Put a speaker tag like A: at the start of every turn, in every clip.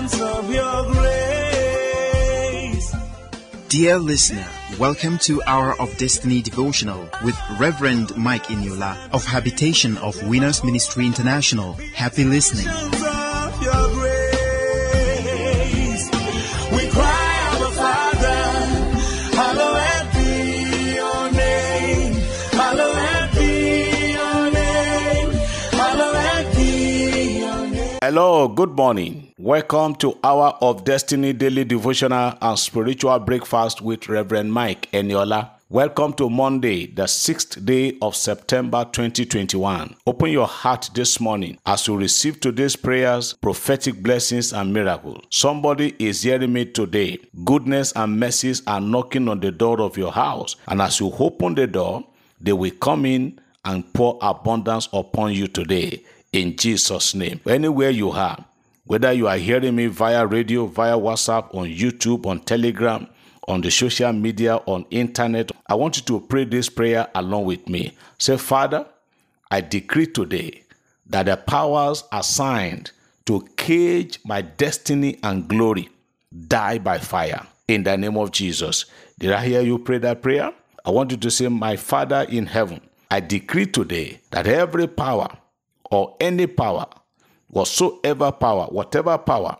A: radiance of your grace.
B: Dear listener, welcome to Hour of Destiny devotional with Reverend Mike Eniola of Habitation of Winners Ministry International. Happy listening.
A: Radiance of your grace. We cry, Abba Father, hallowed be your name. Hallowed be your name. Hallowed be your name.
C: Hello, good morning. Welcome to Hour of Destiny Daily Devotional and Spiritual Breakfast with Reverend Mike Eniola. Welcome to Monday, the sixth day of September 2021. Open your heart this morning as you receive today's prayers, prophetic blessings, and miracles. Somebody is hearing me today. Goodness and mercies are knocking on the door of your house, and as you open the door, they will come in and pour abundance upon you today in Jesus' name. Anywhere you are, whether you are hearing me via radio, via WhatsApp, on YouTube, on Telegram, on the social media, on internet, I want you to pray this prayer along with me. Say, Father, I decree today that the powers assigned to cage my destiny and glory die by fire in the name of Jesus. Did I hear you pray that prayer? I want you to say, My Father in heaven, I decree today that every power or any power, whatsoever power, whatever power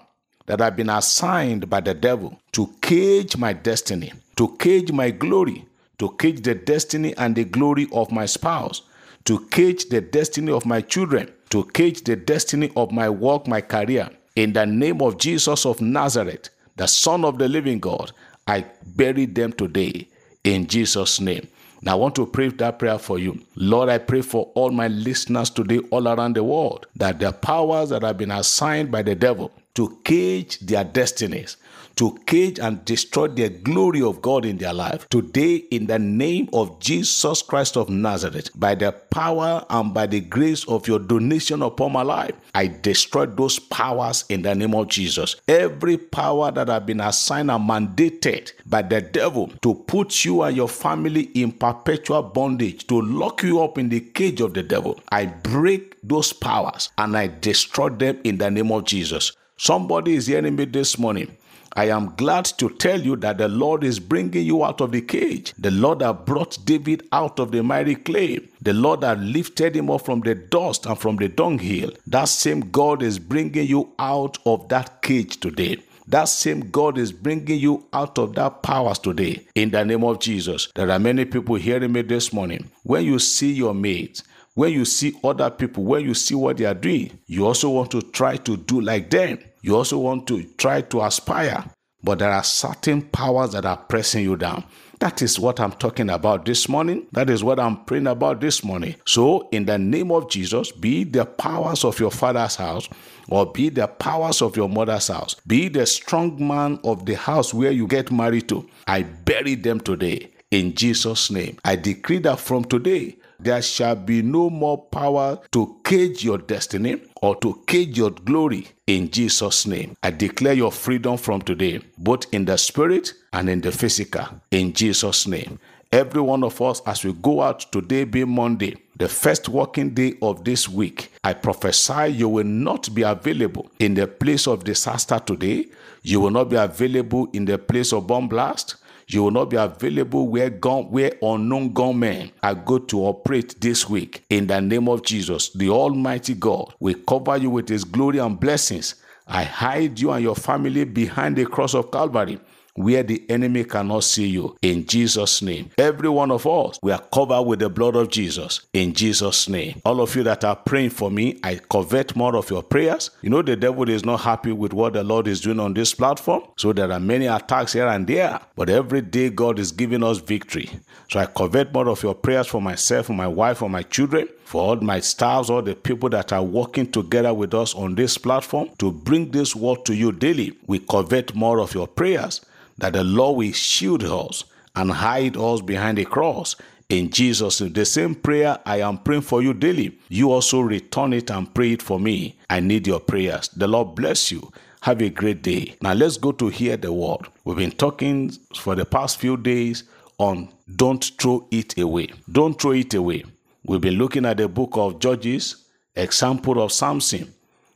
C: that have been assigned by the devil to cage my destiny, to cage my glory, to cage the destiny and the glory of my spouse, to cage the destiny of my children, to cage the destiny of my work, my career. In the name of Jesus of Nazareth, the Son of the living God, I bury them today in Jesus' name. Now, I want to pray that prayer for you. Lord, I pray for all my listeners today, all around the world, that the powers that have been assigned by the devil to cage their destinies, to cage and destroy the glory of God in their life. Today, in the name of Jesus Christ of Nazareth, by the power and by the grace of your donation upon my life, I destroy those powers in the name of Jesus. Every power that have been assigned and mandated by the devil to put you and your family in perpetual bondage, to lock you up in the cage of the devil, I break those powers and I destroy them in the name of Jesus. Somebody is hearing me this morning. I am glad to tell you that the Lord is bringing you out of the cage. The Lord that brought David out of the mighty clay. The Lord that lifted him up from the dust and from the dunghill. That same God is bringing you out of that cage today. That same God is bringing you out of that powers today. In the name of Jesus. There are many people hearing me this morning. When you see your mates, when you see other people, when you see what they are doing, you also want to try to do like them. You also want to try to aspire, but there are certain powers that are pressing you down. That is what I'm talking about this morning. That is what I'm praying about this morning. So, in the name of Jesus, be the powers of your father's house, or be the powers of your mother's house, be the strong man of the house where you get married to. I bury them today in Jesus' name. I decree that from today, there shall be no more power to cage your destiny or to cage your glory in Jesus' name. I declare your freedom from today, both in the spirit and in the physical, in Jesus' name. Every one of us, as we go out today, being Monday, the first working day of this week, I prophesy you will not be available in the place of disaster today. You will not be available in the place of bomb blast. You will not be available where gun, where unknown gunmen are going to operate this week. In the name of Jesus, the Almighty God will cover you with His glory and blessings. I hide you and your family behind the cross of Calvary where the enemy cannot see you in Jesus' name. Every one of us, we are covered with the blood of Jesus in Jesus' name. All of you that are praying for me, I covet more of your prayers. You know, the devil is not happy with what the Lord is doing on this platform, so there are many attacks here and there, but every day God is giving us victory. So I covet more of your prayers for myself, for my wife, for my children, for all my staffs, all the people that are working together with us on this platform to bring this word to you daily. We covet more of your prayers that the Lord will shield us and hide us behind the cross. In Jesus' the same prayer I am praying for you daily, you also return it and pray it for me. I need your prayers. The Lord bless you. Have a great day. Now let's go to hear the word. We've been talking for the past few days on don't throw it away. Don't throw it away. We've been looking at the book of Judges, example of Samson,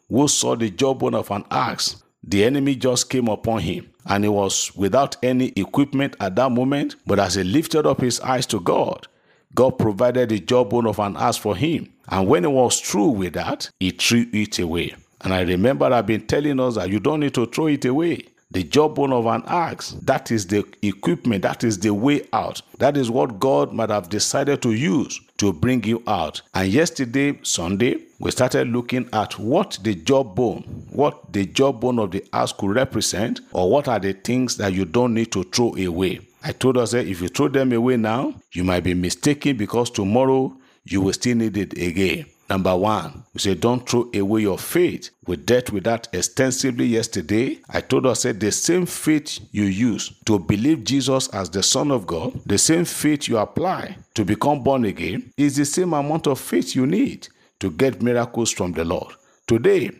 C: who saw the jawbone of an axe The enemy just came upon him and he was without any equipment at that moment. But as he lifted up his eyes to God, God provided the jawbone of an ass for him. And when he was through with that, he threw it away. And I remember I've been telling us that you don't need to throw it away. The jawbone of an axe, that is the equipment, that is the way out. That is what God might have decided to use to bring you out. And yesterday, Sunday, we started looking at what the jawbone, what the jawbone of the axe could represent, or what are the things that you don't need to throw away. I told us that if you throw them away now, you might be mistaken because tomorrow you will still need it again. Number one, we say don't throw away your faith. We dealt with that extensively yesterday. I told us that the same faith you use to believe Jesus as the Son of God, the same faith you apply to become born again, is the same amount of faith you need to get miracles from the Lord. Today,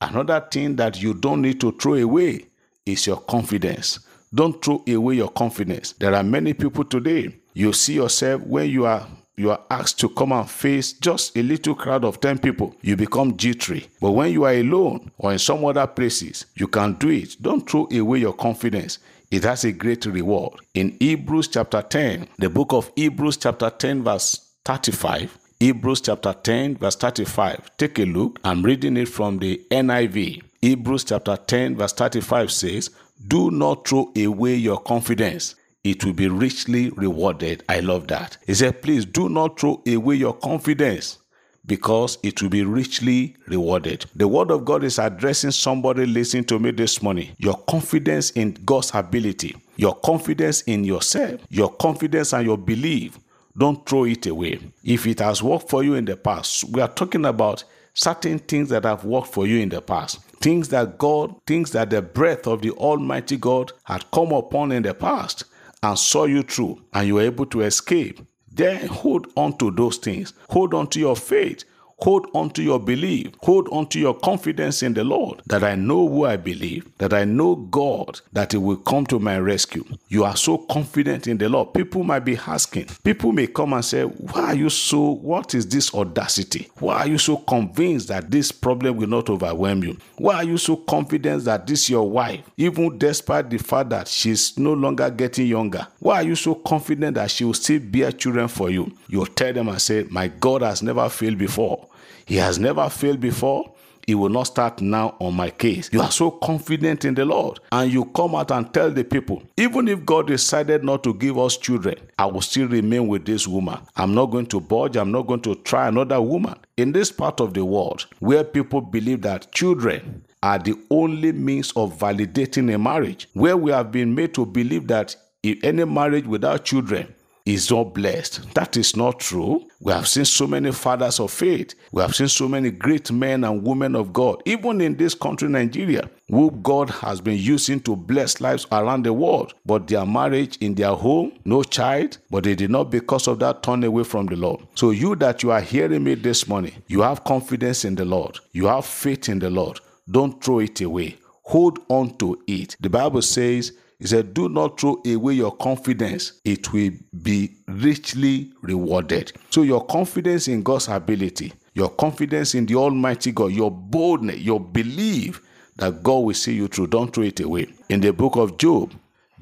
C: another thing that you don't need to throw away is your confidence. Don't throw away your confidence. There are many people today. You see yourself when you are you are asked to come and face just a little crowd of 10 people, you become jittery. But when you are alone or in some other places, you can do it. Don't throw away your confidence. It has a great reward. In Hebrews chapter 10, the book of Hebrews chapter 10, verse 35, Hebrews chapter 10, verse 35. Take a look. I'm reading it from the NIV. Hebrews chapter 10, verse 35 says, Do not throw away your confidence it will be richly rewarded. I love that. He said, Please do not throw away your confidence because it will be richly rewarded. The word of God is addressing somebody listening to me this morning. Your confidence in God's ability, your confidence in yourself, your confidence and your belief, don't throw it away. If it has worked for you in the past, we are talking about certain things that have worked for you in the past. Things that God, things that the breath of the Almighty God had come upon in the past and saw you through and you were able to escape, then hold on to those things. Hold on to your faith. Hold on to your belief. Hold on to your confidence in the Lord that I know who I believe, that I know God, that He will come to my rescue. You are so confident in the Lord. People might be asking, people may come and say, Why are you so, what is this audacity? Why are you so convinced that this problem will not overwhelm you? Why are you so confident that this your wife, even despite the fact that she's no longer getting younger? Why are you so confident that she will still bear children for you? You'll tell them and say, My God has never failed before. He has never failed before. He will not start now on my case. You are so confident in the Lord, and you come out and tell the people, even if God decided not to give us children, I will still remain with this woman. I'm not going to budge, I'm not going to try another woman. In this part of the world where people believe that children are the only means of validating a marriage, where we have been made to believe that if any marriage without children is not blessed. That is not true. We have seen so many fathers of faith. We have seen so many great men and women of God, even in this country, Nigeria, who God has been using to bless lives around the world. But their marriage in their home, no child, but they did not, because of that, turn away from the Lord. So, you that you are hearing me this morning, you have confidence in the Lord, you have faith in the Lord. Don't throw it away. Hold on to it. The Bible says, he said, Do not throw away your confidence, it will be richly rewarded. So, your confidence in God's ability, your confidence in the Almighty God, your boldness, your belief that God will see you through, don't throw it away. In the book of Job,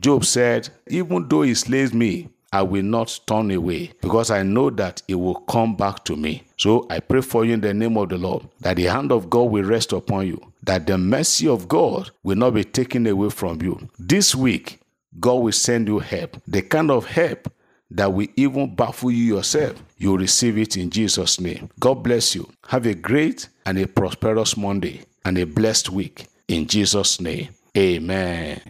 C: Job said, Even though he slays me, I will not turn away because I know that it will come back to me. So I pray for you in the name of the Lord that the hand of God will rest upon you, that the mercy of God will not be taken away from you. This week, God will send you help, the kind of help that will even baffle you yourself. You'll receive it in Jesus' name. God bless you. Have a great and a prosperous Monday and a blessed week in Jesus' name. Amen.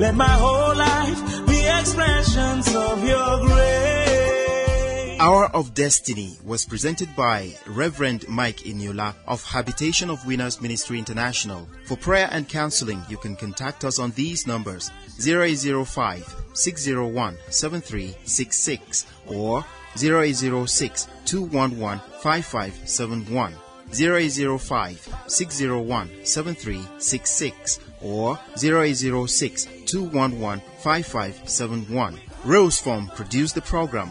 A: Let my whole life be expressions of your grace.
B: Hour of Destiny was presented by Reverend Mike Eniola of Habitation of Winners Ministry International. For prayer and counseling, you can contact us on these numbers 0805 601 7366 or 0806 211 5571. 0805 601 7366 or 0806 211 5571. Rose Form produced the program.